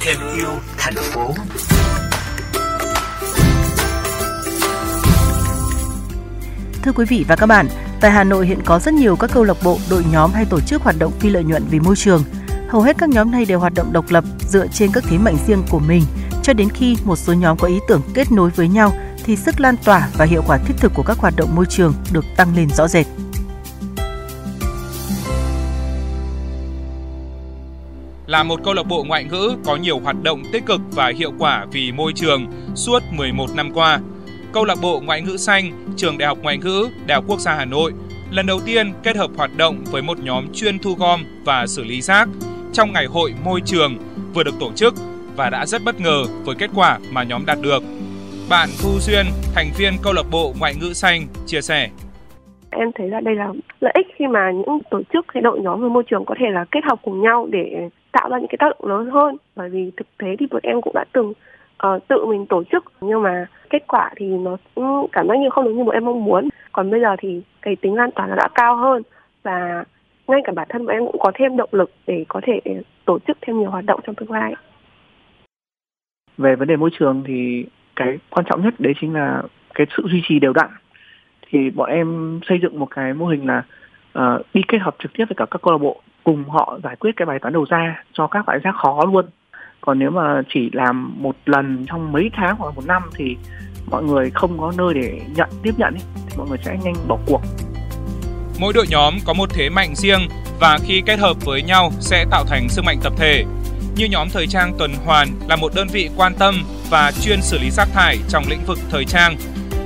thêm yêu thành phố Thưa quý vị và các bạn, tại Hà Nội hiện có rất nhiều các câu lạc bộ, đội nhóm hay tổ chức hoạt động phi lợi nhuận vì môi trường. Hầu hết các nhóm này đều hoạt động độc lập dựa trên các thế mạnh riêng của mình, cho đến khi một số nhóm có ý tưởng kết nối với nhau thì sức lan tỏa và hiệu quả thiết thực của các hoạt động môi trường được tăng lên rõ rệt. Là một câu lạc bộ ngoại ngữ có nhiều hoạt động tích cực và hiệu quả vì môi trường suốt 11 năm qua. Câu lạc bộ Ngoại ngữ xanh, Trường Đại học Ngoại ngữ, Đại học Quốc gia Hà Nội lần đầu tiên kết hợp hoạt động với một nhóm chuyên thu gom và xử lý rác trong ngày hội môi trường vừa được tổ chức và đã rất bất ngờ với kết quả mà nhóm đạt được. Bạn Thu Duyên, thành viên câu lạc bộ Ngoại ngữ xanh chia sẻ. Em thấy là đây là lợi ích khi mà những tổ chức hay đội nhóm về môi trường có thể là kết hợp cùng nhau để tạo ra những cái tác động lớn hơn. Bởi vì thực tế thì bọn em cũng đã từng uh, tự mình tổ chức. Nhưng mà kết quả thì nó cũng cảm giác như không được như bọn em mong muốn. Còn bây giờ thì cái tính lan tỏa nó đã cao hơn. Và ngay cả bản thân bọn em cũng có thêm động lực để có thể tổ chức thêm nhiều hoạt động trong tương lai. Về vấn đề môi trường thì cái quan trọng nhất đấy chính là cái sự duy trì đều đặn thì bọn em xây dựng một cái mô hình là uh, đi kết hợp trực tiếp với cả các câu lạc bộ cùng họ giải quyết cái bài toán đầu ra cho các loại rác khó luôn. Còn nếu mà chỉ làm một lần trong mấy tháng hoặc một năm thì mọi người không có nơi để nhận tiếp nhận ý, thì mọi người sẽ nhanh bỏ cuộc. Mỗi đội nhóm có một thế mạnh riêng và khi kết hợp với nhau sẽ tạo thành sức mạnh tập thể. Như nhóm thời trang tuần hoàn là một đơn vị quan tâm và chuyên xử lý rác thải trong lĩnh vực thời trang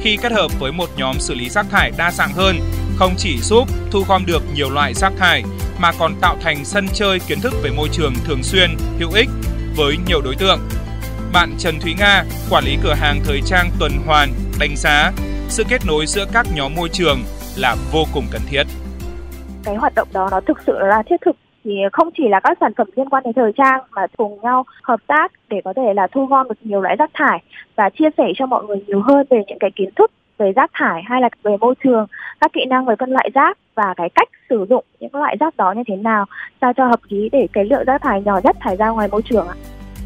khi kết hợp với một nhóm xử lý rác thải đa dạng hơn không chỉ giúp thu gom được nhiều loại rác thải mà còn tạo thành sân chơi kiến thức về môi trường thường xuyên, hữu ích với nhiều đối tượng. Bạn Trần Thúy Nga, quản lý cửa hàng thời trang tuần hoàn, đánh giá sự kết nối giữa các nhóm môi trường là vô cùng cần thiết. Cái hoạt động đó nó thực sự là thiết thực thì không chỉ là các sản phẩm liên quan đến thời trang mà cùng nhau hợp tác để có thể là thu gom được nhiều loại rác thải và chia sẻ cho mọi người nhiều hơn về những cái kiến thức về rác thải hay là về môi trường, các kỹ năng về phân loại rác và cái cách sử dụng những loại rác đó như thế nào sao cho hợp lý để cái lượng rác thải nhỏ nhất thải ra ngoài môi trường ạ.